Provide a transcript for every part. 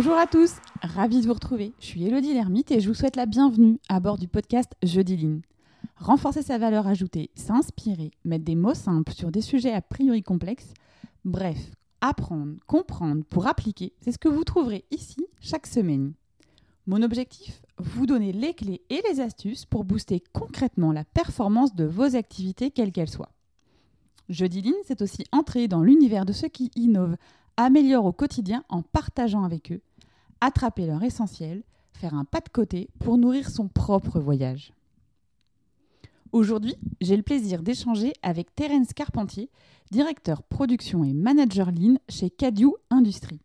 Bonjour à tous, ravi de vous retrouver. Je suis Elodie Lermite et je vous souhaite la bienvenue à bord du podcast Jeudi Ligne. Renforcer sa valeur ajoutée, s'inspirer, mettre des mots simples sur des sujets a priori complexes, bref, apprendre, comprendre pour appliquer, c'est ce que vous trouverez ici chaque semaine. Mon objectif Vous donner les clés et les astuces pour booster concrètement la performance de vos activités, quelles qu'elles soient. Jeudi Ligne, c'est aussi entrer dans l'univers de ceux qui innovent, améliorent au quotidien en partageant avec eux, attraper leur essentiel, faire un pas de côté pour nourrir son propre voyage. Aujourd'hui, j'ai le plaisir d'échanger avec Terence Carpentier, directeur production et manager Lean chez Cadieu Industries.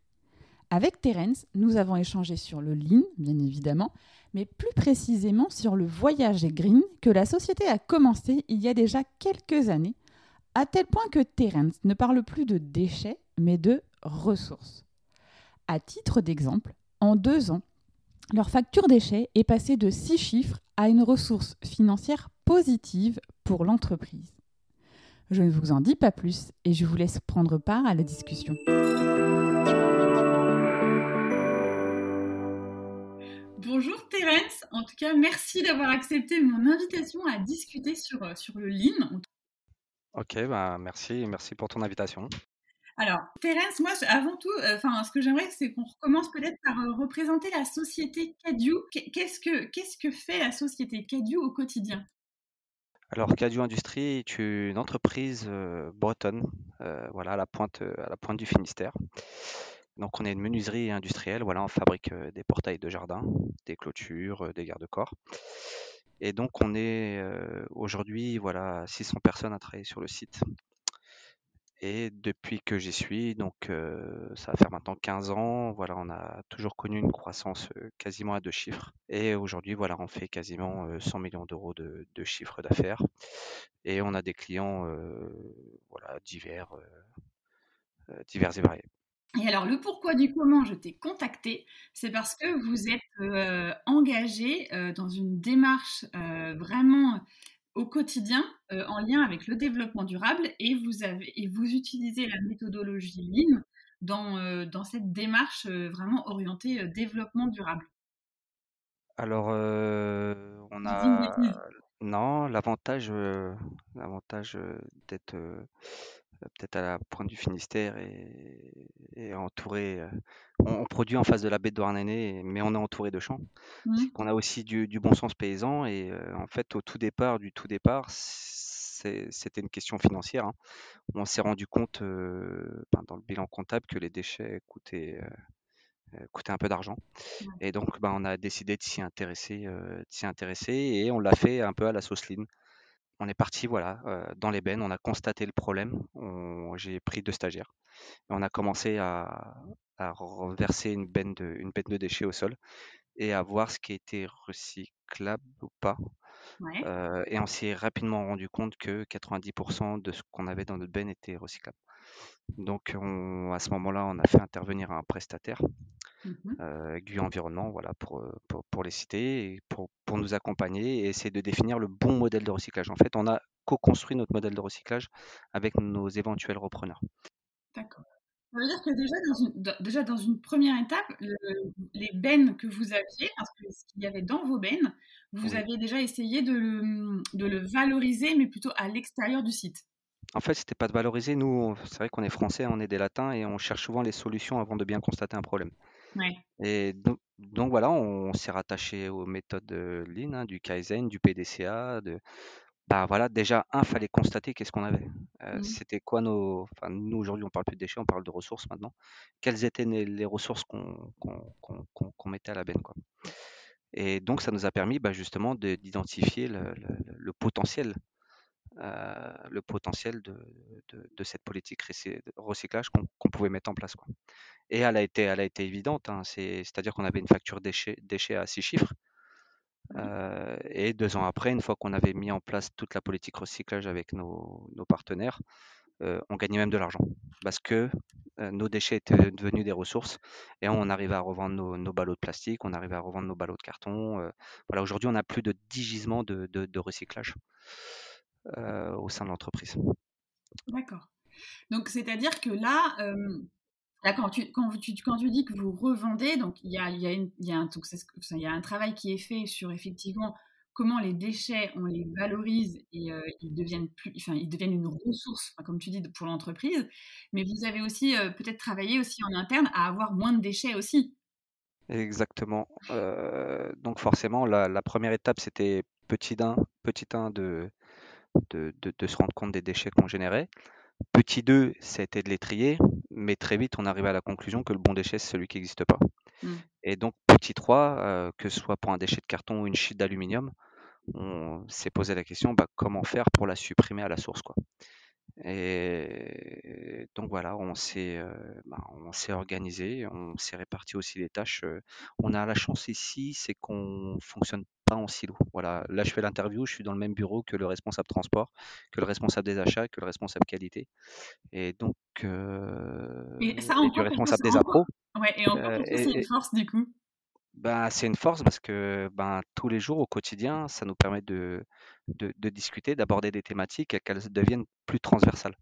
Avec Terence, nous avons échangé sur le Lean, bien évidemment, mais plus précisément sur le voyage green que la société a commencé il y a déjà quelques années, à tel point que Terence ne parle plus de déchets, mais de ressources. À titre d'exemple, en deux ans, leur facture déchets est passée de six chiffres à une ressource financière positive pour l'entreprise. Je ne vous en dis pas plus et je vous laisse prendre part à la discussion. Bonjour Terence, en tout cas merci d'avoir accepté mon invitation à discuter sur, euh, sur le Lean. Ok, bah merci, merci pour ton invitation. Alors, Terence, moi, avant tout, euh, enfin, ce que j'aimerais, c'est qu'on recommence peut-être par euh, représenter la société Cadieu. Qu'est-ce que, fait la société Cadieu au quotidien? Alors, Cadieu Industrie est une entreprise euh, bretonne, voilà, à la pointe, à la pointe du Finistère. Donc, on est une menuiserie industrielle. Voilà, on fabrique des portails de jardin, des clôtures, des garde-corps. Et donc, on est aujourd'hui, voilà, 600 personnes à travailler sur le site. Et depuis que j'y suis, donc ça va faire maintenant 15 ans, voilà, on a toujours connu une croissance quasiment à deux chiffres. Et aujourd'hui, voilà, on fait quasiment 100 millions d'euros de, de chiffre d'affaires. Et on a des clients voilà, divers, divers et variés. Et alors, le pourquoi du comment je t'ai contacté, c'est parce que vous êtes engagé dans une démarche vraiment au quotidien euh, en lien avec le développement durable et vous, avez, et vous utilisez la méthodologie Lean dans, euh, dans cette démarche euh, vraiment orientée développement durable. Alors, on a... Non, l'avantage, l'avantage d'être peut-être à la pointe du Finistère et, entouré. On, produit en face de la baie de Douarnenez, mais on est entouré de champs. Mmh. On a aussi du, bon sens paysan et en fait, au tout départ, du tout départ, c'était une question financière. Hein. On s'est rendu compte ben, dans le bilan comptable que les déchets coûtaient, un peu d'argent. Et donc, ben, on a décidé de s'y intéresser, s'y intéresser et on l'a fait un peu à la sauce lean on est parti voilà, dans les bennes, on a constaté le problème, j'ai pris deux stagiaires. Et on a commencé à, une benne, de, une benne de déchets au sol et à voir ce qui était recyclable ou pas. Et on s'est rapidement rendu compte que 90% de ce qu'on avait dans notre benne était recyclable. Donc à ce moment-là, on a fait intervenir un prestataire Mmh euh, Environnement, voilà, pour, pour, pour, les citer et pour, pour nous accompagner et essayer de définir le bon modèle de recyclage. En fait, on a co-construit notre modèle de recyclage avec nos éventuels repreneurs. D'accord. Ça veut dire que déjà dans une, déjà dans une première étape, les bennes que vous aviez, parce que ce qu'il y avait dans vos bennes, vous avez déjà essayé de le, de le valoriser, mais plutôt à l'extérieur du site. En fait, c'était pas de valoriser. Nous, c'est vrai qu'on est français, on est des latins et on cherche souvent les solutions avant de bien constater un problème. Et donc, voilà, on s'est rattaché aux méthodes Lean, hein, du Kaizen, du PDCA. De... Bah voilà, déjà, un, fallait constater qu'est-ce qu'on avait. Euh, mmh. C'était quoi nos. Enfin, nous, aujourd'hui, on parle plus de déchets, on parle de ressources maintenant. Quelles étaient les, ressources qu'on mettait à la benne, quoi. Et donc, ça nous a permis bah, justement d'identifier le, potentiel euh, le potentiel de, de, cette politique recyclage qu'on pouvait mettre en place. Quoi. Et elle a été, elle a été évidente, hein, c'est-à-dire qu'on avait une facture déchets, déchets à six chiffres. Euh, et deux ans après, une fois qu'on avait mis en place toute la politique recyclage avec nos, nos partenaires, euh, on gagnait même de l'argent parce que nos déchets étaient devenus des ressources et on arrivait à revendre nos, nos ballots de plastique, on arrivait à revendre nos ballots de carton. voilà, aujourd'hui, on a plus de 10 gisements de, de, de recyclage. Euh, au sein de l'entreprise. D'accord. Donc, c'est-à-dire que là, euh, Là, quand tu, quand, tu, quand tu dis que vous revendez, donc il y a, y, a y, a un, travail qui est fait sur effectivement comment les déchets, on les valorise et euh, ils, deviennent plus, enfin, ils deviennent une ressource, comme tu dis, pour l'entreprise. Mais vous avez aussi euh, peut-être travaillé aussi en interne à avoir moins de déchets aussi. Exactement. Euh, donc forcément, la, première étape, c'était petit 1, petit 1 de, de, de, de, se rendre compte des déchets qu'on générait. Petit 2, c'était de les trier, mais très vite, on arrivait à la conclusion que le bon déchet, c'est celui qui n'existe pas. Mmh. Et donc, petit 3, euh, que ce soit pour un déchet de carton ou une chute d'aluminium, on s'est posé la question bah, comment faire pour la supprimer à la source. Quoi. Et donc voilà, on s'est euh, bah, organisé, on s'est réparti aussi les tâches. Euh. On a la chance ici, c'est qu'on fonctionne pas en silo. Voilà, là je fais l'interview, je suis dans le même bureau que le responsable transport, que le responsable des achats, que le responsable qualité, et donc euh, et, ça, du responsable des appros. Ouais, et encore, c'est une force du coup? Ben, c'est une force parce que ben, tous les jours, au quotidien, ça nous permet de, de, de discuter, d'aborder des thématiques et qu'elles deviennent plus transversales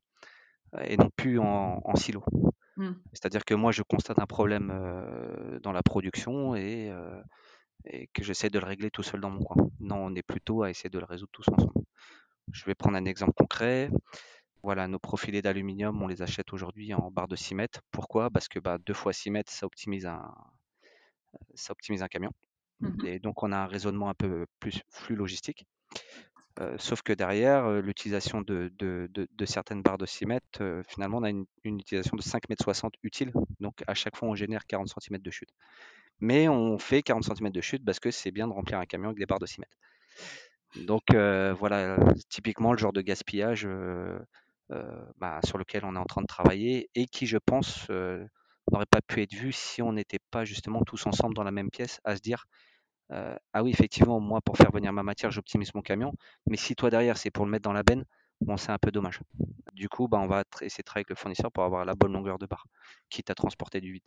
et non plus en, en silo. Mmh. C'est-à-dire que moi, je constate un problème euh, dans la production et, euh, et que j'essaie de le régler tout seul dans mon coin. Non, on est plutôt à essayer de le résoudre tous ensemble. Je vais prendre un exemple concret. Voilà, nos profilés d'aluminium, on les achète aujourd'hui en barre de 6 mètres. Pourquoi? Parce que bah, 2 fois 6 mètres, ça optimise un, ça optimise un camion. Mmh et donc, on a un raisonnement un peu plus flux logistique. Euh, sauf que derrière, euh, l'utilisation de, de, de, certaines barres de 6 mètres, euh, finalement, on a une, utilisation de 5 mètres 60 utile. Donc, à chaque fois, on génère 40 cm de chute. Mais on fait 40 cm de chute parce que c'est bien de remplir un camion avec des barres de 6 mètres. Donc, voilà, typiquement le genre de gaspillage bah, sur lequel on est en train de travailler et qui, je pense, n'aurait pas pu être vu si on n'était pas justement tous ensemble dans la même pièce à se dire ah oui, effectivement, moi, pour faire venir ma matière, j'optimise mon camion. Mais si toi, derrière, c'est pour le mettre dans la benne, bon, c'est un peu dommage. Du coup, bah, on va essayer de travailler avec le fournisseur pour avoir la bonne longueur de barre, quitte à transporter du vide.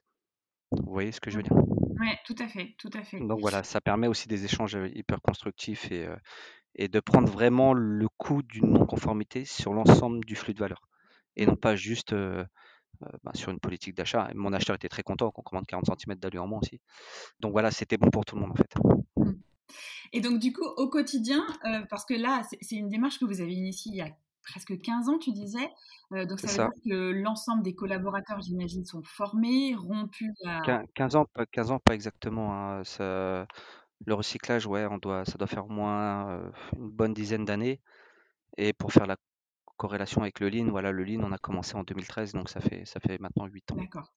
Vous voyez ce que je veux dire? Oui, tout à fait, tout à fait. Donc voilà, ça permet aussi des échanges hyper constructifs et, et de prendre vraiment le coût d'une non-conformité sur l'ensemble du flux de valeur. Et non pas juste euh, bah, sur une politique d'achat. Mon acheteur était très content qu'on commande 40 cm d'alu en moins aussi. Donc voilà, c'était bon pour tout le monde en fait. Mmh. Et donc du coup, au quotidien, euh, parce que là, c'est une démarche que vous avez initiée il y a presque 15 ans, tu disais. Euh, donc ça veut dire que l'ensemble des collaborateurs, j'imagine, sont formés, rompus à... 15 ans, pas, 15 ans, pas exactement. Hein. Ça, le recyclage, ouais, on doit, ça doit faire au moins une bonne dizaine d'années. Et pour faire la corrélation avec le Lean, voilà, le Lean, on a commencé en 2013, donc ça fait, ça fait maintenant 8 ans. D'accord.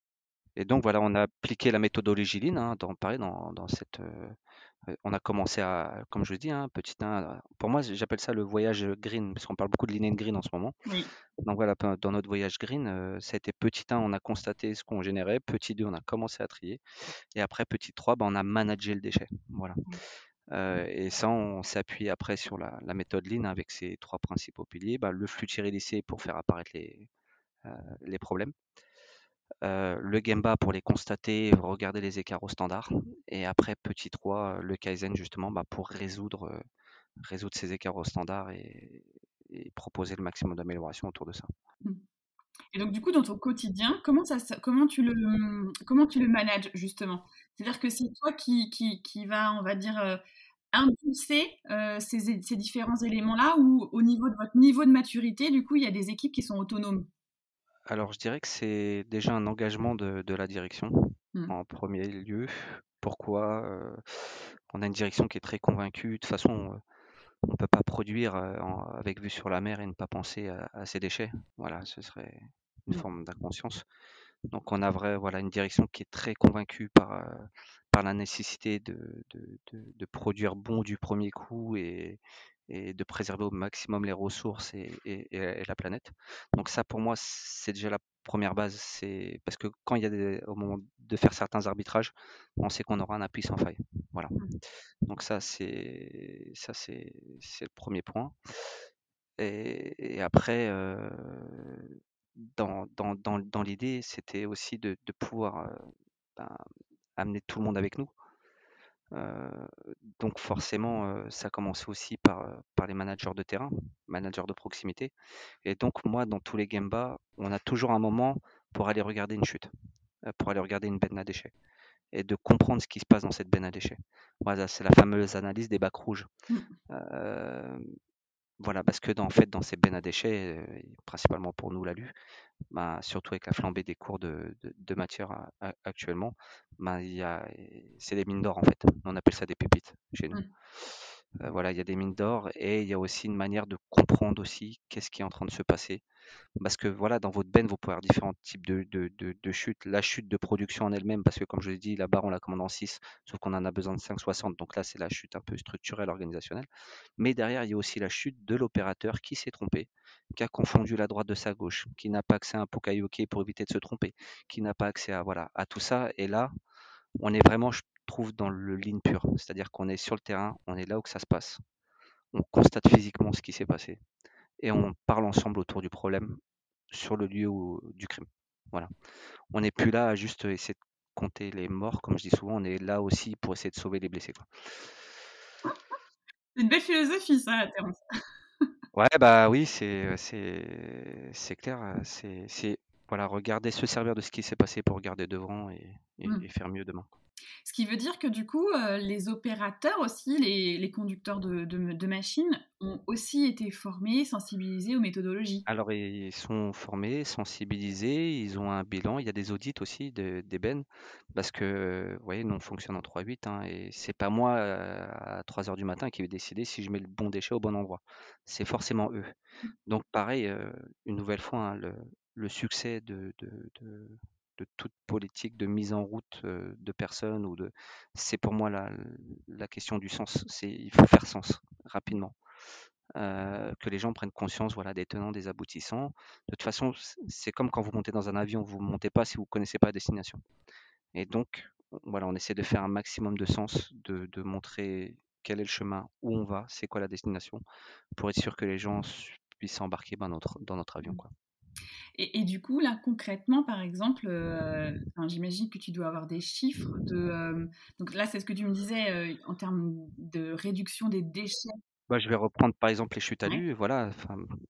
Et donc voilà, on a appliqué la méthodologie Lean, hein, dans, pareil, dans, dans cette, euh, on a commencé à, comme je dis, hein, petit 1, pour moi j'appelle ça le voyage green, parce qu'on parle beaucoup de Lean and Green en ce moment. Oui. Donc voilà, dans notre voyage green, euh, ça a été petit 1, on a constaté ce qu'on générait, petit 2, on a commencé à trier, et après petit 3, ben, on a managé le déchet. Voilà. Euh, et ça, on s'appuie après sur la, méthode Lean avec ses trois principaux piliers. Bah, le flux tiré lycée pour faire apparaître les, euh, les problèmes. Euh, le Gemba pour les constater, regarder les écarts au standard. Et après, petit 3, le Kaizen justement bah, pour résoudre, résoudre ces écarts au standard et, proposer le maximum d'amélioration autour de ça. Mmh. Et donc, du coup, dans ton quotidien, comment, ça, comment, tu, le, comment tu le manages, justement? C'est-à-dire que c'est toi qui, qui, qui va, on va dire, impulser euh, ces, ces, différents éléments-là ou au niveau de votre niveau de maturité, du coup, il y a des équipes qui sont autonomes? Alors, je dirais que c'est déjà un engagement de, de la direction mmh. en premier lieu. Pourquoi euh, On a une direction qui est très convaincue. De toute façon, euh, on ne peut pas produire avec vue sur la mer et ne pas penser à, à ces déchets. Voilà, ce serait une mmh. forme d'inconscience. Donc on a vrai, voilà, une direction qui est très convaincue par, par la nécessité de, de, de, produire bon du premier coup et, et, de préserver au maximum les ressources et, et, la planète. Donc ça pour moi c'est déjà la première base, c'est parce que quand il y a des, au moment de faire certains arbitrages, on sait qu'on aura un appui sans faille. Voilà. Mmh. Donc ça c'est ça c'est le premier point. Et, après, euh, dans, dans, dans, dans l'idée, c'était aussi de, de pouvoir euh, ben, amener tout le monde avec nous. Euh, donc forcément, euh, ça commençait aussi par, par les managers de terrain, managers de proximité. Et donc moi, dans tous les Gemba, on a toujours un moment pour aller regarder une chute. pour aller regarder une benne à déchets et de comprendre ce qui se passe dans cette benne à déchets. Voilà, c'est la fameuse analyse des bacs rouges. Mmh. Voilà, parce que dans, en fait, dans ces bennes à déchets, principalement pour nous l'alu, bah, surtout avec la flambée des cours de, de, matière actuellement, bah, c'est des mines d'or en fait. On appelle ça des pépites chez nous. Mmh. Voilà, il y a des mines d'or et il y a aussi une manière de comprendre aussi qu'est-ce qui est en train de se passer parce que voilà, dans votre benne, vous pouvez avoir différents types de, de, chutes. La chute de production en elle-même, parce que comme je l'ai dit, la barre, on la commande en 6, sauf qu'on en a besoin de 5,60. Donc là, c'est la chute un peu structurelle, organisationnelle. Mais derrière, il y a aussi la chute de l'opérateur qui s'est trompé, qui a confondu la droite de sa gauche, qui n'a pas accès à un Pokayoke pour éviter de se tromper, qui n'a pas accès à, voilà, à tout ça. Et là, on est vraiment, trouve, dans le ligne pur. C'est-à-dire qu'on est sur le terrain, on est là où ça se passe. On constate physiquement ce qui s'est passé et on parle ensemble autour du problème sur le lieu du crime. Voilà. On n'est plus là à juste essayer de compter les morts, comme je dis souvent, on est là aussi pour essayer de sauver les blessés. C'est une belle philosophie, ça, Terence. ouais, bah oui, c'est, c'est, clair. C'est, voilà, regarder, se servir de ce qui s'est passé pour regarder devant et, et mmh. faire mieux demain. Ce qui veut dire que du coup, euh, les opérateurs aussi, les, conducteurs de, machines, ont aussi été formés, sensibilisés aux méthodologies. Alors, ils sont formés, sensibilisés, ils ont un bilan. Il y a des audits aussi d'ébène, parce que, vous voyez, nous, on fonctionne en 3-8, hein, et c'est pas moi euh, à 3 heures du matin qui vais décider si je mets le bon déchet au bon endroit. C'est forcément eux. Mmh. Donc, pareil, euh, une nouvelle fois, hein, le, succès de, de toute politique de mise en route de personnes ou de c'est pour moi la, la, question du sens. C'est il faut faire sens rapidement. Que les gens prennent conscience voilà des tenants des aboutissants. De toute façon c'est comme quand vous montez dans un avion vous ne montez pas si vous ne connaissez pas la destination. Et donc voilà on essaie de faire un maximum de sens de, de montrer quel est le chemin où on va c'est quoi la destination pour être sûr que les gens puissent embarquer dans notre, dans notre avion quoi. Et, du coup, là, concrètement, par exemple, euh, j'imagine que tu dois avoir des chiffres de. Euh, donc là, c'est ce que tu me disais euh, en termes de réduction des déchets. Bah, je vais reprendre par exemple les chutes à ouais. voilà,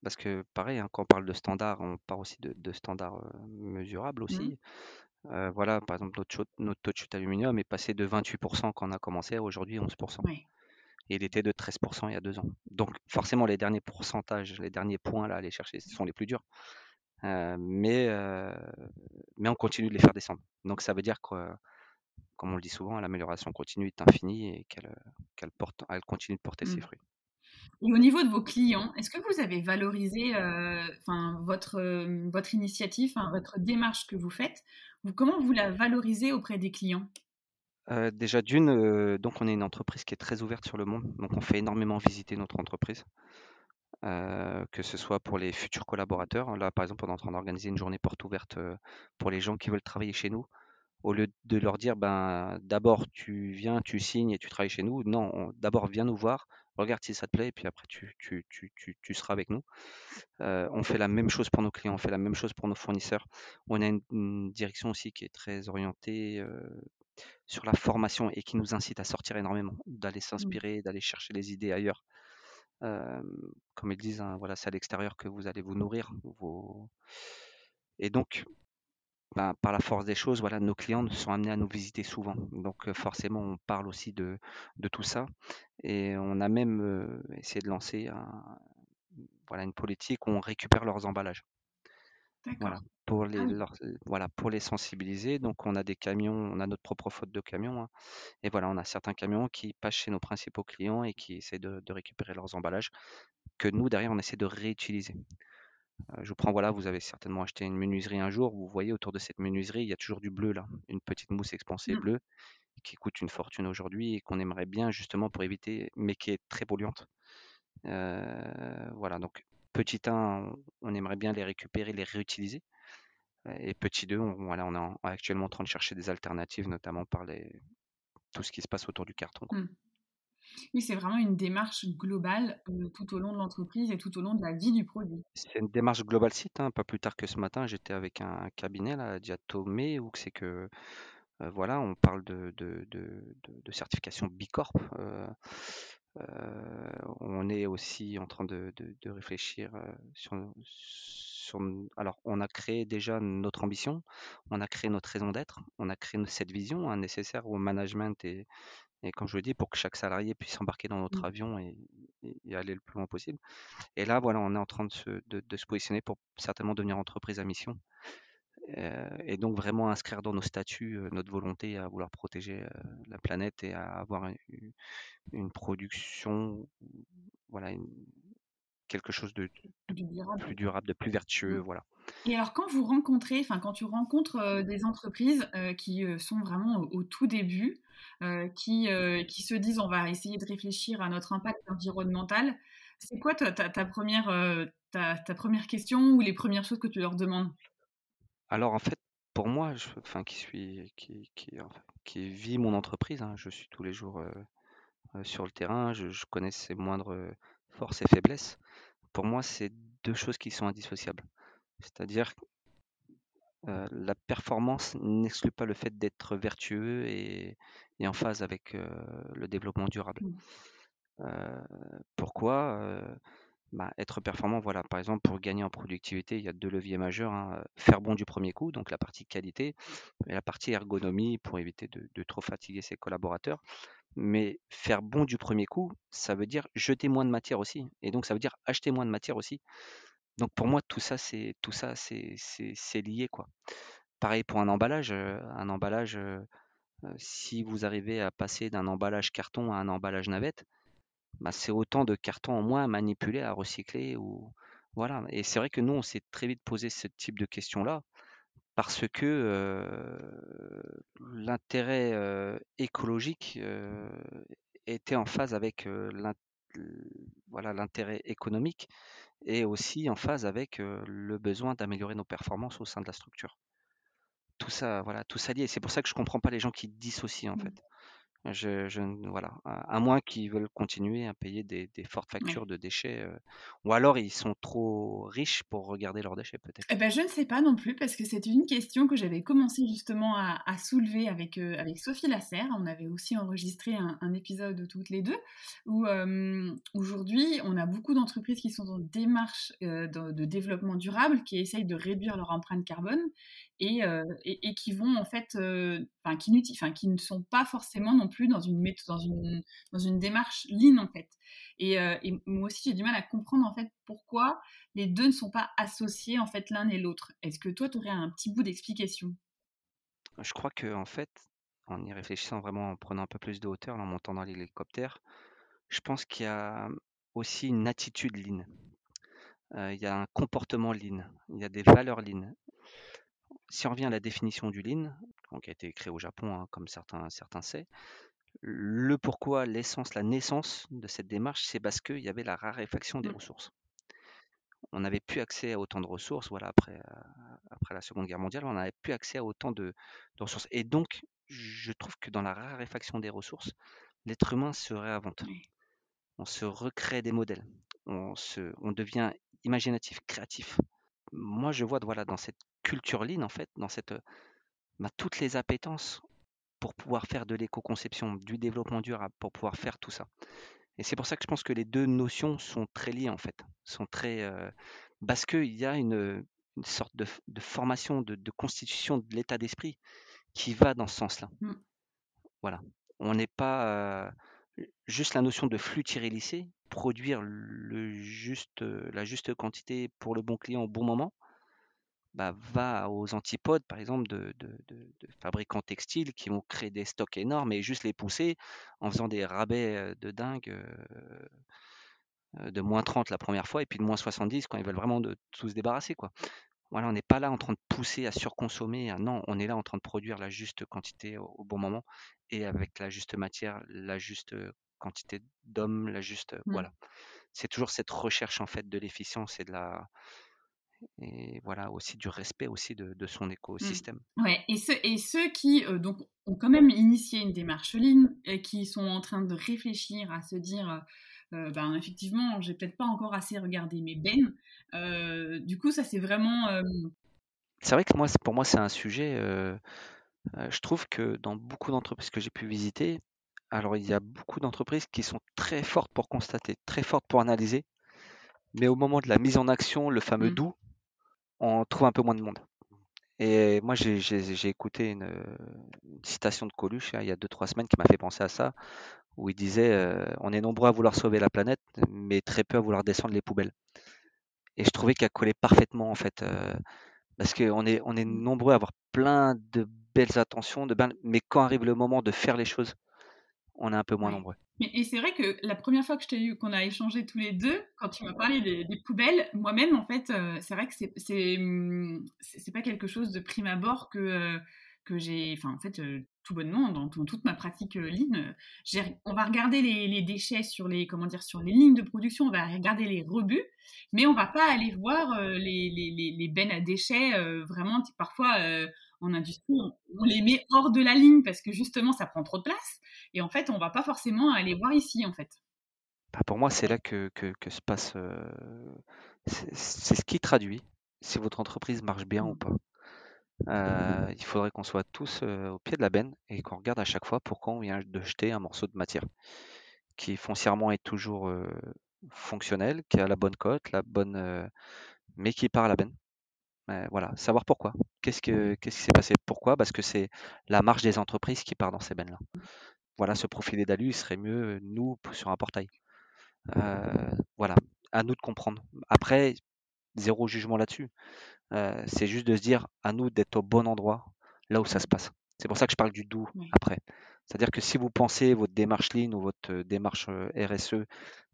parce que pareil, hein, quand on parle de standards, on parle aussi de, standards mesurables aussi. Mmh. voilà, par exemple, notre, notre, taux de chute aluminium est passé de 28% quand on a commencé à aujourd'hui 11%. Et il était de 13% il y a deux ans. Donc forcément, les derniers pourcentages, les derniers points là à aller chercher, ce sont les plus durs mais, mais on continue de les faire descendre. Donc ça veut dire que, comme on le dit souvent, l'amélioration continue est infinie et qu'elle elle continue de porter ses mmh. fruits. Et au niveau de vos clients, est-ce que vous avez valorisé enfin, votre, votre initiative, votre démarche que vous faites Comment vous la valorisez auprès des clients? Déjà d'une, donc on est une entreprise qui est très ouverte sur le monde, donc on fait énormément visiter notre entreprise. Euh, que ce soit pour les futurs collaborateurs. Là, par exemple, on est en train d'organiser une journée porte ouverte euh, pour les gens qui veulent travailler chez nous. Au lieu de leur dire, ben, d'abord tu viens, tu signes et tu travailles chez nous. Non, d'abord viens nous voir, regarde si ça te plaît, et puis après tu, tu, tu, tu, seras avec nous. Euh, on fait la même chose pour nos clients, on fait la même chose pour nos fournisseurs. On a une, direction aussi qui est très orientée sur la formation et qui nous incite à sortir énormément, d'aller mmh. s'inspirer, d'aller chercher les idées ailleurs comme ils disent, hein, voilà, c'est à l'extérieur que vous allez vous nourrir. Et donc, ben, par la force des choses, voilà, nos clients sont amenés à nous visiter souvent. Donc forcément, on parle aussi de, tout ça. Et on a même essayé de lancer voilà, une politique où on récupère leurs emballages. Voilà, pour les, ah voilà, pour les sensibiliser. Donc, on a des camions, on a notre propre faute de camions. Hein. et voilà, on a certains camions qui passent chez nos principaux clients et qui essaient de, récupérer leurs emballages que nous, derrière, on essaie de réutiliser. Euh, je vous prends, voilà, vous avez certainement acheté une menuiserie un jour. Vous voyez autour de cette menuiserie, il y a toujours du bleu là, une petite mousse expansée mmh. bleue qui coûte une fortune aujourd'hui et qu'on aimerait bien justement pour éviter, mais qui est très polluante. Euh, voilà, donc petit 1, on aimerait bien les récupérer, les réutiliser. Et petit 2, on, voilà, on est actuellement en train de chercher des alternatives, notamment par les, tout ce qui se passe autour du carton. Mmh. Oui, c'est vraiment une démarche globale euh, tout au long de l'entreprise et tout au long de la vie du produit. C'est une démarche globale site. Hein. Pas plus tard que ce matin, j'étais avec un cabinet, là, Diatomé, où c'est que euh, voilà, on parle de, de, de, de certification Bicorp. Euh, on est aussi en train de, réfléchir sur, sur alors on a créé déjà notre ambition, on a créé notre raison d'être, on a créé cette vision, hein, nécessaire au management et et comme je le dis, pour que chaque salarié puisse embarquer dans notre Mmh. avion et et aller le plus loin possible. Et là, voilà, on est en train de se de de se positionner pour certainement devenir entreprise à mission. Heu et donc vraiment inscrire dans nos statuts, heu, notre volonté à vouloir protéger, heu, la planète et à avoir une production, voilà, une quelque chose de de Du durable. plus durable, de plus vertueux, Mmh. voilà. Et alors quand vous rencontrez, enfin quand tu rencontres, des entreprises, qui, sont vraiment au au tout début, qui, qui se disent: «On va essayer de réfléchir à notre impact environnemental», c'est quoi ta ta ta 1re, heu, ta ta 1re question ou les 1res choses que tu leur demandes? Alors en fait, pour moi, je enfin qui suis qui qui qui vit mon entreprise, hein, je suis tous les jours, sur le terrain, je je connais ses moindres, forces et faiblesses. Pour moi, c'est 2 choses qui sont indissociables. C'est-à-dire heu, la performance n'exclut pas le fait d'être vertueux et et en phase avec, le développement durable. Mmh. Pourquoi? Bah, être performant, voilà, par exemple, pour gagner en productivité, il y a 2 leviers majeurs, hein, heu, faire bon du premier coup, donc la partie qualité et la partie ergonomie pour éviter de trop fatiguer ses collaborateurs. Mais faire bon du premier coup, ça veut dire jeter moins de matière aussi et donc ça veut dire acheter moins de matière aussi. Donc pour moi, tout ça, c'est tout ça, c'est c'est lié, quoi. Pareil pour un emballage, heu, un emballage, heu, si vous arrivez à passer d'un emballage carton à un emballage navette, bah, c'est autant de carton en moins à manipuler, à recycler ou voilà et c'est vrai que nous, on s'est très vite posé ce type de questions-là parce que, l'intérêt, écologique, était en phase avec, voilà, l'intérêt économique et aussi en phase avec, le besoin d'améliorer nos performances au sein de la structure. Tout ça, voilà, tout ça lié. C'est pour ça que je comprends pas les gens qui dissocient, en fait. Je voilà, à moins qu'ils veulent continuer à payer des des fortes Ouais. factures de déchets, heu, ou alors ils sont trop riches pour regarder leurs déchets, peut-être. Et bah, je ne sais pas non plus parce que c'est une question que j'avais commencé justement à à soulever avec, heu, avec Sophie Lasserre. On avait aussi enregistré un un épisode toutes les 2 où, hem, aujourd'hui, on a beaucoup d'entreprises qui sont une démarche, de développement durable, qui essayent de réduire leur empreinte carbone et heu et qui vont en fait, enfin qui ne sont pas forcément non plus dans une démarche lean, en fait et heu et moi aussi, j'ai du mal à comprendre, en fait, pourquoi les 2 ne sont pas associés, en fait, l'un et l'autre. Est-ce que toi, tu aurais un petit bout d'explication? Je crois qu'en fait, en y réfléchissant vraiment, en prenant un peu plus de hauteur, en montant dans l'hélicoptère, je pense qu'il y a aussi une attitude. Heu, il y a un comportement lean, il y a des valeurs lean. Si on revient à la définition du lean, qui a été créé au Japon, hein, comme certains certains sait, le pourquoi, l'essence, la naissance de cette démarche, c'est parce qu'il y avait la raréfaction des Mmh. ressources. On n'avait plus accès à autant de ressources, voilà, après, heu, après la Seconde Guerre mondiale, on n'avait plus accès à autant de de ressources et donc je trouve que dans la raréfaction des ressources, l'être humain se réinvente. On se recrée des modèles, on se on devient imaginatif, créatif. Moi, je vois, voilà, dans cette culture lean, en fait, dans cette, bah, toutes les appétences pour pouvoir faire de l'éco-conception, du développement durable, pour pouvoir faire tout ça et c'est pour ça que je pense que les 2 notions sont très liées, en fait, sont très, heu, parce qu'il y a une, une sorte de formation, de de constitution de l'état d'esprit qui va dans ce sens-là. Mmh. Voilà, on n'est pas, heu, juste la notion de flux tiré lissé, produire le juste, la juste quantité pour le bon client au bon moment bah, va aux antipodes, par exemple, de de de de fabricants textiles qui vont créer des stocks énormes et juste les pousser en faisant des rabais, de dingue, heu, de -30 la 1re fois et puis de -70 quand ils veulent vraiment de tout se débarrasser, quoi. Voilà, on n'est pas là en train de pousser à surconsommer, non, on est là en train de produire la juste quantité au au bon moment et avec la juste matière, la juste, heu, quantité d'hommes, la juste, heu, Mmh. voilà. C'est toujours cette recherche, en fait, de l'efficience et de la et voilà, aussi du respect aussi de de son Mmh. écosystème. Ouais et ceux et ceux qui, heu, donc ont quand même initié une démarche lean et qui sont en train de réfléchir à se dire, heu: «Ben, effectivement, j'ai peut-être pas encore assez regardé mes bennes», heu, du coup, ça, c'est vraiment, hem C'est vrai que moi, pour moi, c'est un sujet, heu, je trouve que dans beaucoup d'entreprises que j'ai pu visiter, alors il y a beaucoup d'entreprises qui sont très fortes pour constater, très fortes pour analyser, mais au moment de la mise en action, le fameux Mmh. «doux» on trouve un peu moins de monde. Et moi, j'ai écouté une, citation de Coluche il y a 2-3 semaines qui m'a fait penser à ça, où il disait On est nombreux à vouloir sauver la planète, mais très peu à vouloir descendre les poubelles. Et je trouvais qu'elle collait parfaitement, en fait, parce qu'on est, on est mmh. nombreux à avoir plein de belles attentions, de mais quand arrive le moment de faire les choses, on est un peu moins nombreux. Et c'est vrai que la première fois que je t'ai eu, qu'on a échangé tous les deux, quand tu m'as parlé des, poubelles, moi-même, en fait, euh, c'est vrai que c'est, hum, c'est, c'est pas quelque chose de prime abord que, euh, que j'ai, enfin, en fait, euh, tout bonnement, dans, toute ma pratique ligne, on va regarder les, déchets sur les, comment dire, sur les lignes de production, on va regarder les rebuts, mais on va pas aller voir les, les, les, bennes à déchets, vraiment, parfois, en industrie, on, les met hors de la ligne parce que justement, ça prend trop de place. Et en fait, on va pas forcément aller voir ici, en fait. Bah, pour moi, c'est là que, que, se passe. Euh, c'est ce qui traduit si votre entreprise marche bien ou mmh. pas. Euh, il faudrait qu'on soit tous euh, au pied de la benne et qu'on regarde à chaque fois pourquoi on vient de jeter un morceau de matière qui foncièrement est toujours fonctionnel, qui a la bonne cote, la bonne, mais qui part à la benne voilà, savoir pourquoi. Qu'est-ce que qu'est-ce qui s'est passé? Pourquoi? Parce que c'est la marge des entreprises qui part dans ces bennes-là. Voilà, ce profil d'alu, il serait mieux, nous, sur un portail. voilà, à nous de comprendre. Après, zéro jugement là-dessus. c'est juste de se dire, à nous d'être au bon endroit, là où ça se passe. C'est pour ça que je parle du doux après. C'est-à-dire que si vous pensez votre démarche Lean ou votre démarche RSE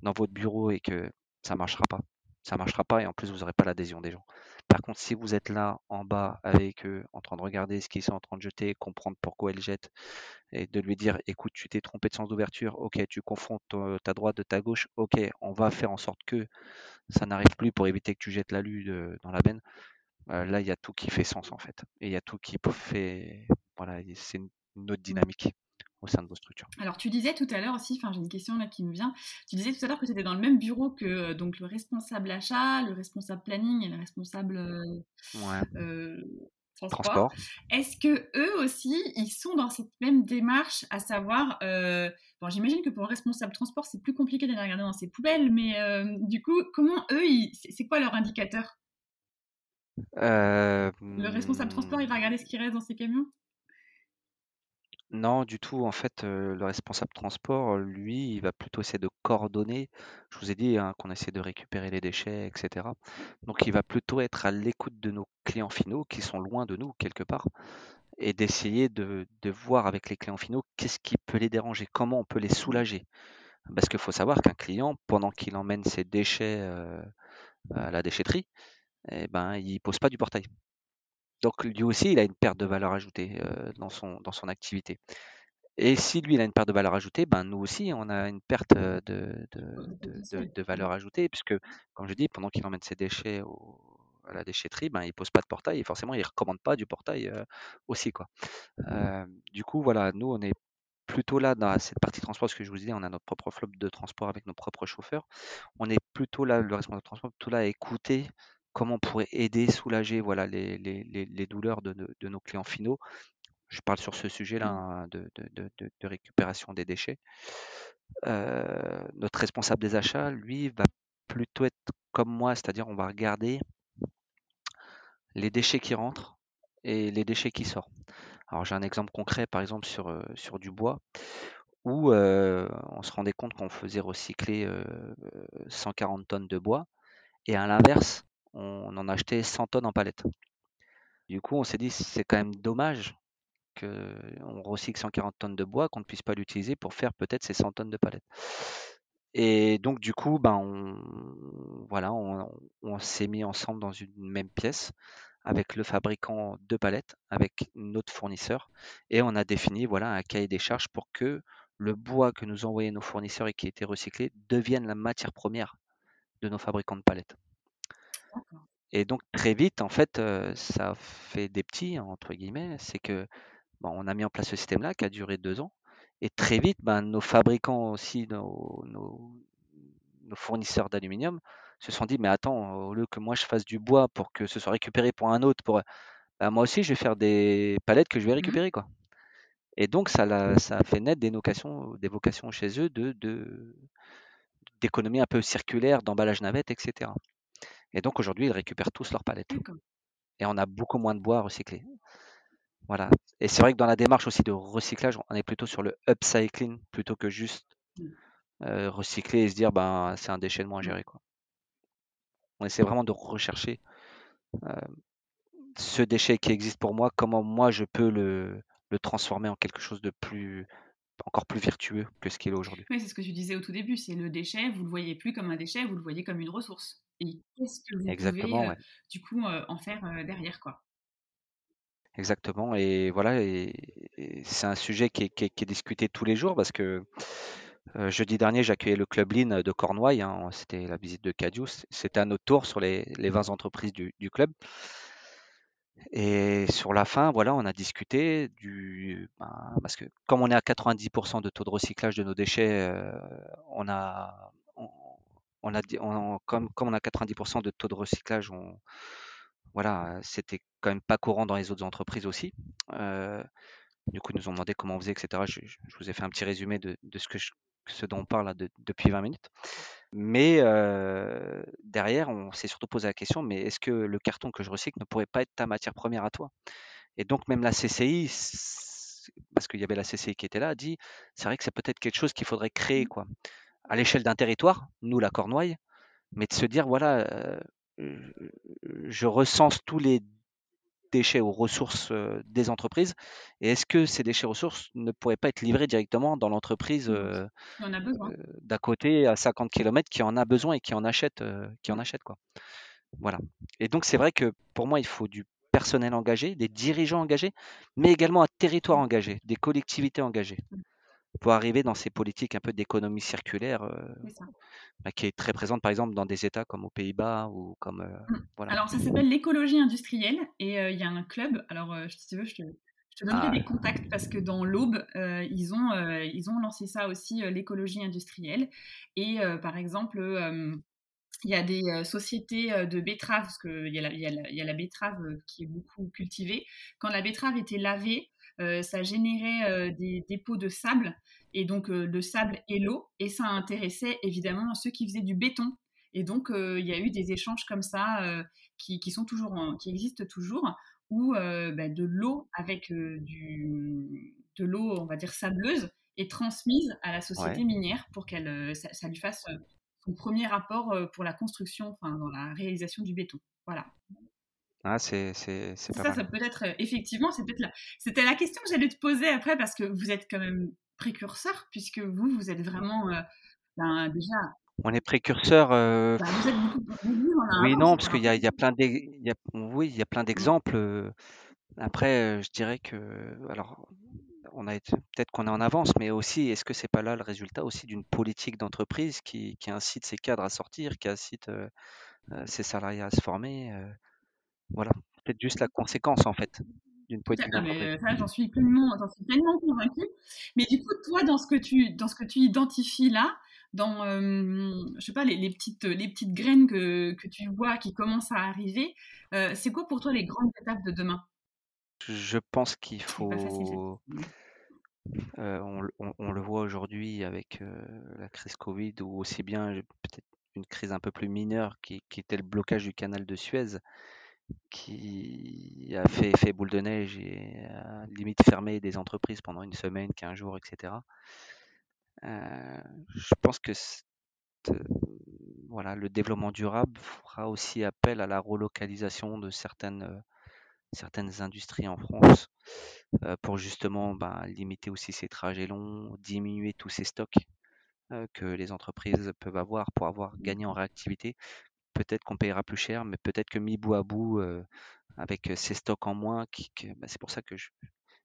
dans votre bureau et que ça marchera pas, ça marchera pas et en plus vous n'aurez pas l'adhésion des gens. Par contre, si vous êtes là en bas avec eux, en train de regarder ce qu'ils sont en train de jeter, comprendre pourquoi ils jettent, et de lui dire écoute, tu t'es trompé de sens d'ouverture, ok, tu confonds ta droite de ta gauche, ok, on va faire en sorte que ça n'arrive plus pour éviter que tu jettes l'alu dans la benne. Euh, là, il y a tout qui fait sens en fait. Et il y a tout qui fait. Voilà, c'est une autre mmh. dynamique au sein de vos structures. Alors, tu disais tout à l'heure aussi, enfin, j'ai une question là qui me vient. Tu disais tout à l'heure que c'était dans le même bureau que euh, donc le responsable achat, le responsable planning et le responsable euh, euh, transport. Est-ce que eux aussi, ils sont dans cette même démarche, à savoir, bon, j'imagine que pour le responsable transport, c'est plus compliqué d'aller regarder dans ses poubelles, mais du coup, comment eux, c'est quoi leur indicateur? Le responsable transport, il va regarder ce qui reste dans ses camions? Non, du tout. En fait, le responsable transport, lui, il va plutôt essayer de coordonner. Je vous ai dit, hein, qu'on essaie de récupérer les déchets etc. Donc il va plutôt être à l'écoute de nos clients finaux qui sont loin de nous quelque part et d'essayer de voir avec les clients finaux qu'est-ce qui peut les déranger? Comment on peut les soulager? Parce qu'il faut savoir qu'un client, pendant qu'il emmène ses déchets, à la déchetterie et ben, il pose pas du portail. Donc lui aussi, il a une perte de valeur ajoutée dans, son, dans son activité. Et si lui, il a une perte de valeur ajoutée, ben nous aussi, on a une perte de, de, de, valeur ajoutée, puisque, comme je dis, pendant qu'il emmène ses déchets à la déchetterie, ben, il ne pose pas de portail et forcément, il ne recommande pas du portail aussi. Quoi. du coup, voilà, nous, on est plutôt là dans cette partie transport, ce que je vous disais, on a notre propre flotte de transport avec nos propres chauffeurs. On est plutôt là, le responsable de transport, plutôt là à écouter comment on pourrait aider, soulager voilà, les, les, les, douleurs de, de, nos clients finaux. Je parle sur ce sujet-là mmh. hein, de, de, récupération des déchets. Euh, notre responsable des achats, lui, va plutôt être comme moi, c'est-à-dire on va regarder les déchets qui rentrent et les déchets qui sortent. Alors j'ai un exemple concret, par exemple sur, euh, sur du bois, où euh, on se rendait compte qu'on faisait recycler 140 tonnes de bois, et à l'inverse, on en achetait 100 tonnes en palette. Du coup, on s'est dit, c'est quand même dommage qu'on recycle 140 tonnes de bois, qu'on ne puisse pas l'utiliser pour faire peut-être ces 100 tonnes de palettes. Et donc, du coup, ben, on, s'est mis ensemble dans une même pièce avec le fabricant de palettes, avec notre fournisseur, et on a défini voilà, un cahier des charges pour que le bois que nous envoyaient nos fournisseurs et qui était recyclé devienne la matière première de nos fabricants de palettes. Et donc très vite, en fait, ça fait des petits, entre guillemets, c'est que bon, on a mis en place ce système-là qui a duré deux ans. Et très vite, ben, nos fabricants aussi, nos, nos, fournisseurs d'aluminium se sont dit, mais attends, au lieu que moi je fasse du bois pour que ce soit récupéré pour un autre, pour, ben, moi aussi je vais faire des palettes que je vais mmh récupérer. Quoi. Et donc ça, a, ça a fait naître des vocations, des vocations chez eux de, de, d'économie un peu circulaire, d'emballage navette, etc. Et donc aujourd'hui, ils récupèrent tous leurs palettes. et on a beaucoup moins de bois à recycler. Voilà. Et c'est vrai que dans la démarche aussi de recyclage, on est plutôt sur le upcycling plutôt que juste Mmh. euh, recycler et se dire ben c'est un déchet de moins Mmh. gérer quoi. On essaie vraiment de rechercher euh, ce déchet qui existe pour moi, comment moi je peux le, le transformer en quelque chose de plus encore plus vertueux que ce qu'il est aujourd'hui. Oui, c'est ce que tu disais au tout début, c'est le déchet, vous le voyez plus comme un déchet, vous le voyez comme une ressource. Et qu'est-ce que vous pouvez Exactement, euh, ouais. du coup euh, en faire euh, derrière quoi? Exactement. Et voilà, et, et c'est un sujet qui est, qui, est, qui est, discuté tous les jours parce que euh, jeudi dernier, j'accueillais le Club Lean de Cornouailles. Hein, C'était la visite de Cadius. C'était à notre tour sur les, les 20 entreprises du, du, club. Et sur la fin, voilà, on a discuté du. Ben, parce que comme on est à 90% de taux de recyclage de nos déchets, euh, on a. Comme, on a 90% de taux de recyclage, voilà, c'était quand même pas courant dans les autres entreprises aussi. Euh, du coup, ils nous ont demandé comment on faisait, etc. Je, je vous ai fait un petit résumé de, de ce, que je, ce dont on parle depuis 20 minutes. Mais euh, derrière, on s'est surtout posé la question, mais est-ce que le carton que je recycle ne pourrait pas être ta matière première à toi? Et donc même la CCI, parce qu'il y avait la CCI qui était là, a dit, c'est vrai que c'est peut-être quelque chose qu'il faudrait créer, quoi, à l'échelle d'un territoire, nous la Cornouaille, mais de se dire, voilà, euh, je recense tous les déchets aux ressources des entreprises. Et est-ce que ces déchets ressources ne pourraient pas être livrés directement dans l'entreprise euh, euh, d'à côté à 50 km qui en a besoin et qui en achète euh, qui en achète quoi. Voilà. Et donc c'est vrai que pour moi il faut du personnel engagé des dirigeants engagés mais également un territoire engagé des collectivités engagées pour arriver dans ces politiques un peu d'économie circulaire euh, bah, qui est très présente par exemple dans des États comme aux Pays-Bas ou comme euh, voilà. Alors ça s'appelle l'écologie industrielle et il euh, y a un club. Alors si tu veux, je te, je te donnerai ah. des contacts parce que dans l'Aube, ils ont ils ont lancé ça aussi l'écologie industrielle et par exemple il y a des sociétés de betteraves, parce qu'il y, y, y, a la betterave qui est beaucoup cultivée. Quand la betterave était lavée, ça générait euh, des dépôts de sable, et donc euh, le sable et l'eau, et ça intéressait évidemment ceux qui faisaient du béton. Et donc il y a eu des échanges comme ça qui, qui, sont toujours, en, qui existent toujours, où bah, de l'eau avec du, de l'eau, on va dire sableuse, est transmise à la société ouais. minière pour qu'elle, ça, ça lui fasse son premier rapport pour la construction, enfin dans la réalisation du béton. Voilà. Ah, c'est, c'est, c'est pas ça, mal. ça peut être effectivement, c'est peut-être la... c'était la question que j'allais te poser après parce que vous êtes quand même précurseur puisque vous, vous êtes vraiment euh, ben, déjà. On est précurseur. Euh... Ben, vous êtes beaucoup, beaucoup oui, non, parce qu'il y a, il y a plein oui, d'exemples. Euh... Après, je dirais que alors on a peut-être qu'on est en avance, mais aussi, est-ce que c'est pas là le résultat aussi d'une politique d'entreprise qui, qui, incite ses cadres à sortir, qui incite euh, ses salariés à se former voilà, peut-être juste la conséquence en fait d'une politique. Ça, j'en suis pleinement, j'en suis pleinement convaincue. Mais du coup, toi, dans ce que tu, dans ce que tu identifies là, dans, euh, je sais pas, les, les, petites, les petites graines que, que tu vois qui commencent à arriver, euh, c'est quoi pour toi les grandes étapes de demain? Je pense qu'il faut. Euh, on, on, on, le voit aujourd'hui avec la crise Covid ou aussi bien peut-être une crise un peu plus mineure qui, qui était le blocage du canal de Suez qui a fait effet boule de neige et a limite fermé des entreprises pendant une semaine, 15 jours, etc. Euh, je pense que euh, voilà, le développement durable fera aussi appel à la relocalisation de certaines, euh, certaines industries en France euh, pour justement ben, limiter aussi ces trajets longs, diminuer tous ces stocks euh, que les entreprises peuvent avoir pour avoir gagné en réactivité, peut-être qu'on payera plus cher, mais peut-être que mis bout à bout, euh, avec ces stocks en moins, qui, bah, c'est pour ça que je,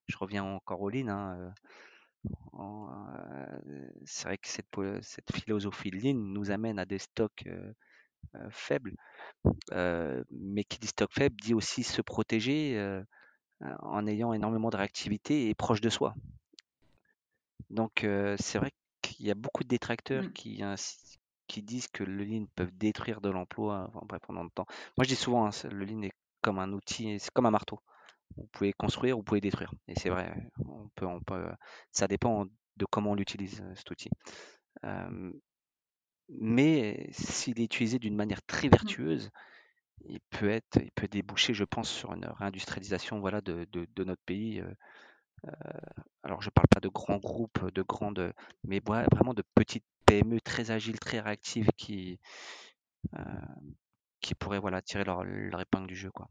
je, reviens encore au lean. Hein, euh, c'est vrai que cette, cette, philosophie lean nous amène à des stocks euh, faibles, mais qui dit stock faible dit aussi se protéger en ayant énormément de réactivité et proche de soi. Donc c'est vrai qu'il y a beaucoup de détracteurs mmh. qui, qui disent que le lean peut détruire de l'emploi, enfin, bref, pendant le temps. Moi, je dis souvent, hein, le lean est comme un outil, c'est comme un marteau. Vous pouvez construire, vous pouvez détruire. Et c'est vrai, on peut, on peut, ça dépend de comment on l'utilise, cet outil. Euh, mais s'il est utilisé d'une manière très vertueuse, il peut être, il peut déboucher, je pense, sur une réindustrialisation, voilà, de, de, notre pays. alors, je ne parle pas de grands groupes, de grandes, mais vraiment de petites PME très agiles, très réactives qui, qui pourraient, voilà, tirer leur, leur épingle du jeu, quoi.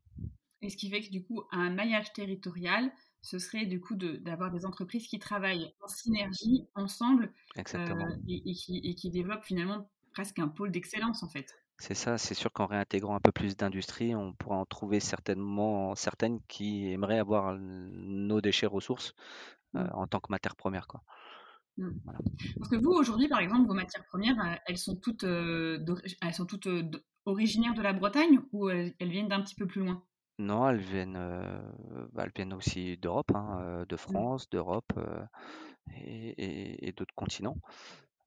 Et ce qui fait que du coup, un maillage territorial, ce serait du coup d'avoir des entreprises qui travaillent en synergie ensemble euh, et, qui, et, qui, développent finalement presque un pôle d'excellence en fait. C'est ça, c'est sûr qu'en réintégrant un peu plus d'industrie, on pourra en trouver certainement certaines qui aimeraient avoir nos déchets ressources euh, en tant que matière première. Quoi. Mmh. Parce que vous, aujourd'hui, par exemple, vos matières premières, euh, elles sont toutes, elles sont toutes originaires de la Bretagne ou elles viennent d'un petit peu plus loin? Non, elles viennent, euh, bah, elles viennent aussi d'Europe, hein, euh, de mmh. France, d'Europe euh, et, d'autres continents.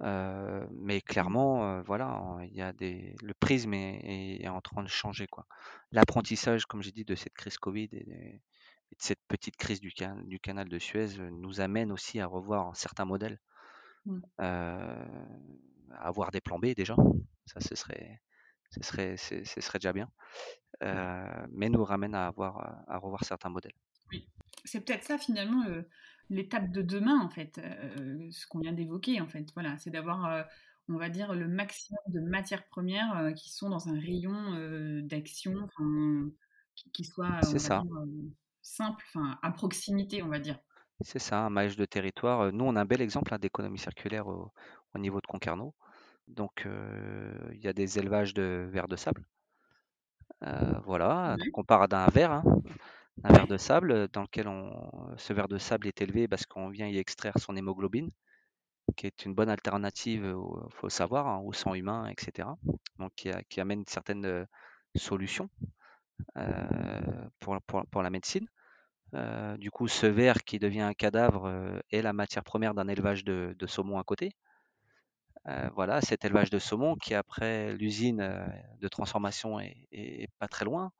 mais mmh. clairement, voilà, il y a des, le prisme est, en train de changer, quoi. L'apprentissage, comme j'ai dit, de cette crise Covid et, cette petite crise du, du canal de Suez nous amène aussi à revoir certains modèles, mmh. à avoir des plans B déjà. Ça, ce serait, ce serait, ce serait déjà bien. Euh, mais nous ramène à, avoir, à revoir certains modèles. Oui. C'est peut-être ça finalement l'étape de demain en fait, euh, ce qu'on vient d'évoquer en fait. Voilà, c'est d'avoir, euh, on va dire, le maximum de matières premières qui sont dans un rayon d'action qui, qui, soit simple, enfin à proximité, on va dire. C'est ça, un maillage de territoire. Nous, on a un bel exemple hein, d'économie circulaire au, au, niveau de Concarneau. Donc, il y a des élevages de vers de sable euh, voilà, on part d'un verre, hein, un verre de sable dans lequel on, ce verre de sable est élevé parce qu'on vient y extraire son hémoglobine, qui est une bonne alternative, il faut savoir, hein, au sang humain, etc. Donc qui, amène certaines euh, solutions euh, pour, pour, la médecine. du coup, ce verre qui devient un cadavre est la matière première d'un élevage de, de, à côté. Euh, voilà, cet élevage de saumon qui après l'usine euh, de transformation est, pas très loin,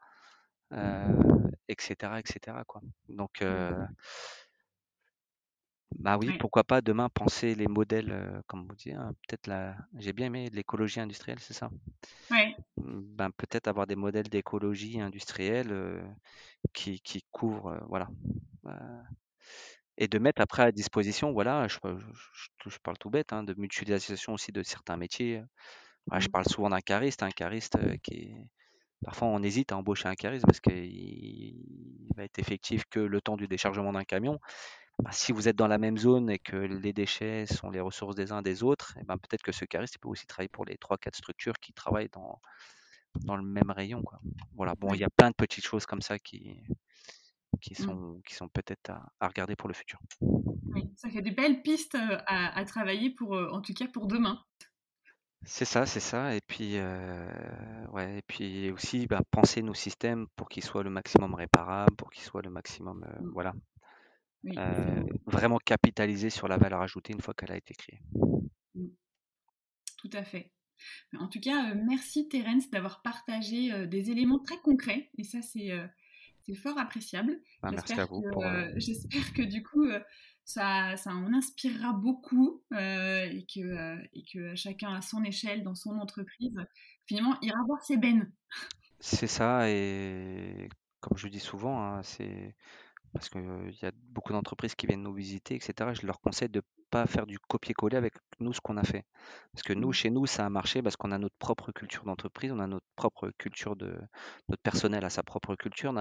etc., euh, etc. Quoi. Donc. Bah oui, pourquoi pas demain penser les modèles, comme vous dites, hein, peut-être la, j'ai bien aimé l'écologie industrielle, c'est ça? Oui. Mmh, ben, peut-être avoir des modèles d'écologie industrielle qui, qui couvrent, voilà et de mettre après à disposition, voilà, je, je, parle tout bête, hein, de mutualisation aussi de certains métiers. je mmh. parle souvent d'un cariste, un cariste qui est... Parfois, on hésite à embaucher un cariste parce qu'il va être effectif que le temps du déchargement d'un camion. Bah, si vous êtes dans la même zone et que les déchets sont les ressources des uns des autres, et ben peut-être que ce cariste peut aussi travailler pour les 3-4 structures qui travaillent dans, dans le même rayon. Quoi. Voilà, bon, il y a plein de petites choses comme ça qui, qui mmh. sont, qui sont peut-être à, regarder pour le futur. Oui, ça fait des belles pistes à, travailler pour, en tout cas pour demain. C'est ça, c'est ça. Et puis, ouais, et puis aussi bah, penser nos systèmes pour qu'ils soient le maximum réparables, pour qu'ils soient le maximum, mmh. voilà, vraiment capitaliser sur la valeur ajoutée une fois qu'elle a été créée. Mmh. Tout à fait. En tout cas, merci Terence d'avoir partagé des éléments très concrets. Et ça, c'est fort appréciable. Bah, merci à vous. Euh, j'espère que du coup, euh, ça, ça en inspirera beaucoup euh, et, que, et que chacun à son échelle, dans son entreprise, finalement, ira voir ses bennes. C'est ça, et comme je dis souvent, hein, c'est parce qu'il y a beaucoup d'entreprises qui viennent nous visiter, etc. Je leur conseille de ne pas faire du copier-coller avec nous ce qu'on a fait. Parce que nous, mmh. chez nous, ça a marché parce qu'on a notre propre culture d'entreprise, on a notre propre culture de. Notre personnel a sa propre culture.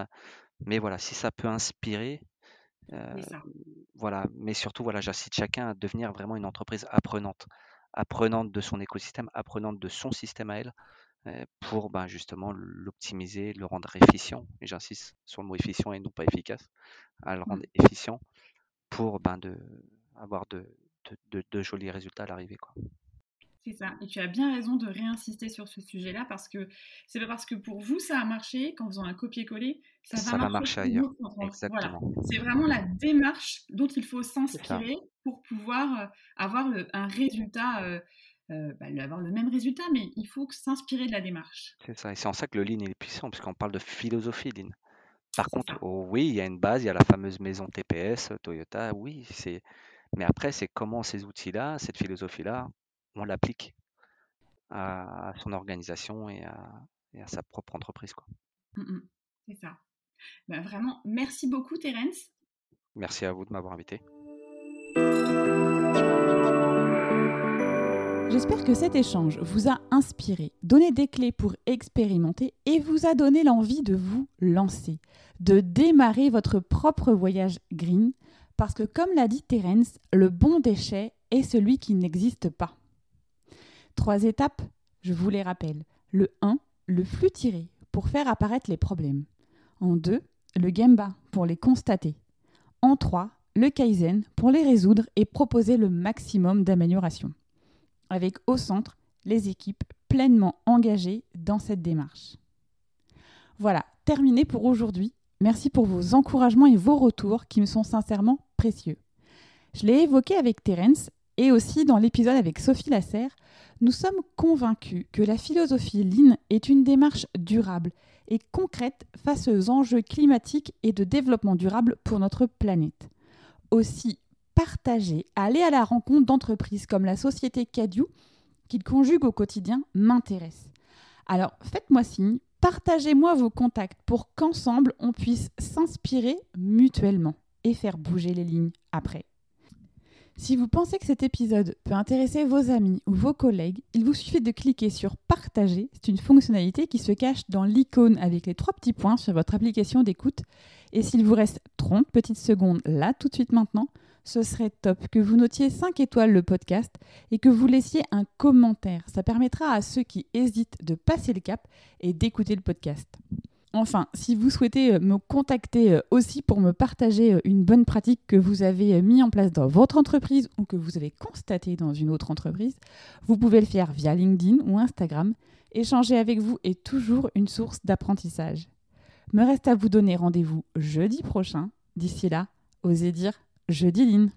Mais voilà, si ça peut inspirer, voilà. Mais surtout, voilà, j'incite chacun à devenir vraiment une entreprise apprenante. Apprenante de son écosystème, apprenante de son système à elle pour ben, justement l'optimiser, le rendre efficient. Et j'insiste sur le mot efficient et non pas efficace, à le rendre mmh. efficient pour ben, de, avoir de, de, de, jolis résultats à l'arrivée. C'est ça. Et tu as bien raison de réinsister sur ce sujet-là parce que c'est pas parce que pour vous ça a marché qu'en faisant un copier-coller, ça, va, marcher, ailleurs. Exactement. C'est vraiment la démarche dont il faut s'inspirer pour pouvoir avoir un résultat euh, bah, avoir le même résultat, mais il faut s'inspirer de la démarche. C'est ça, et c'est en ça que le Lean est puissant, puisqu'on parle de philosophie Lean. Par contre, oh oui, il y a une base, il y a la fameuse maison TPS, Toyota, oui, c'est. Mais après, c'est comment ces outils-là, cette philosophie-là, on l'applique à, son organisation et à, et à sa propre entreprise. Quoi. Mmh, mmh. c'est ça. Ben, vraiment, merci beaucoup, Terence. Merci à vous de m'avoir invité. J'espère que cet échange vous a inspiré, donné des clés pour expérimenter et vous a donné l'envie de vous lancer, de démarrer votre propre voyage green, parce que comme l'a dit Terence, le bon déchet est celui qui n'existe pas. Trois étapes, je vous les rappelle. Le 1, le flux tiré pour faire apparaître les problèmes. En 2, le Gemba pour les constater. En 3, le Kaizen pour les résoudre et proposer le maximum d'amélioration avec au centre les équipes pleinement engagées dans cette démarche. Voilà, terminé pour aujourd'hui. Merci pour vos encouragements et vos retours qui me sont sincèrement précieux. Je l'ai évoqué avec Terence et aussi dans l'épisode avec Sophie Lasserre, nous sommes convaincus que la philosophie Lean est une démarche durable et concrète face aux enjeux climatiques et de développement durable pour notre planète. Aussi partager, aller à la rencontre d'entreprises comme la société Cadieu, qu'il conjugue au quotidien, m'intéresse. Alors faites-moi signe, partagez-moi vos contacts pour qu'ensemble on puisse s'inspirer mutuellement et faire bouger les lignes après. Si vous pensez que cet épisode peut intéresser vos amis ou vos collègues, il vous suffit de cliquer sur Partager. C'est une fonctionnalité qui se cache dans l'icône avec les trois petits points sur votre application d'écoute. Et s'il vous reste 30 petites secondes là, tout de suite maintenant, ce serait top que vous notiez 5 étoiles le podcast et que vous laissiez un commentaire. Ça permettra à ceux qui hésitent de passer le cap et d'écouter le podcast. Enfin, si vous souhaitez euh, me contacter euh, aussi pour me partager euh, une bonne pratique que vous avez mis en place dans votre entreprise ou que vous avez constaté dans une autre entreprise, vous pouvez le faire via LinkedIn ou Instagram. Échanger avec vous est toujours une source d'apprentissage. Me reste à vous donner rendez-vous jeudi prochain. D'ici là, osez dire jeudi Line.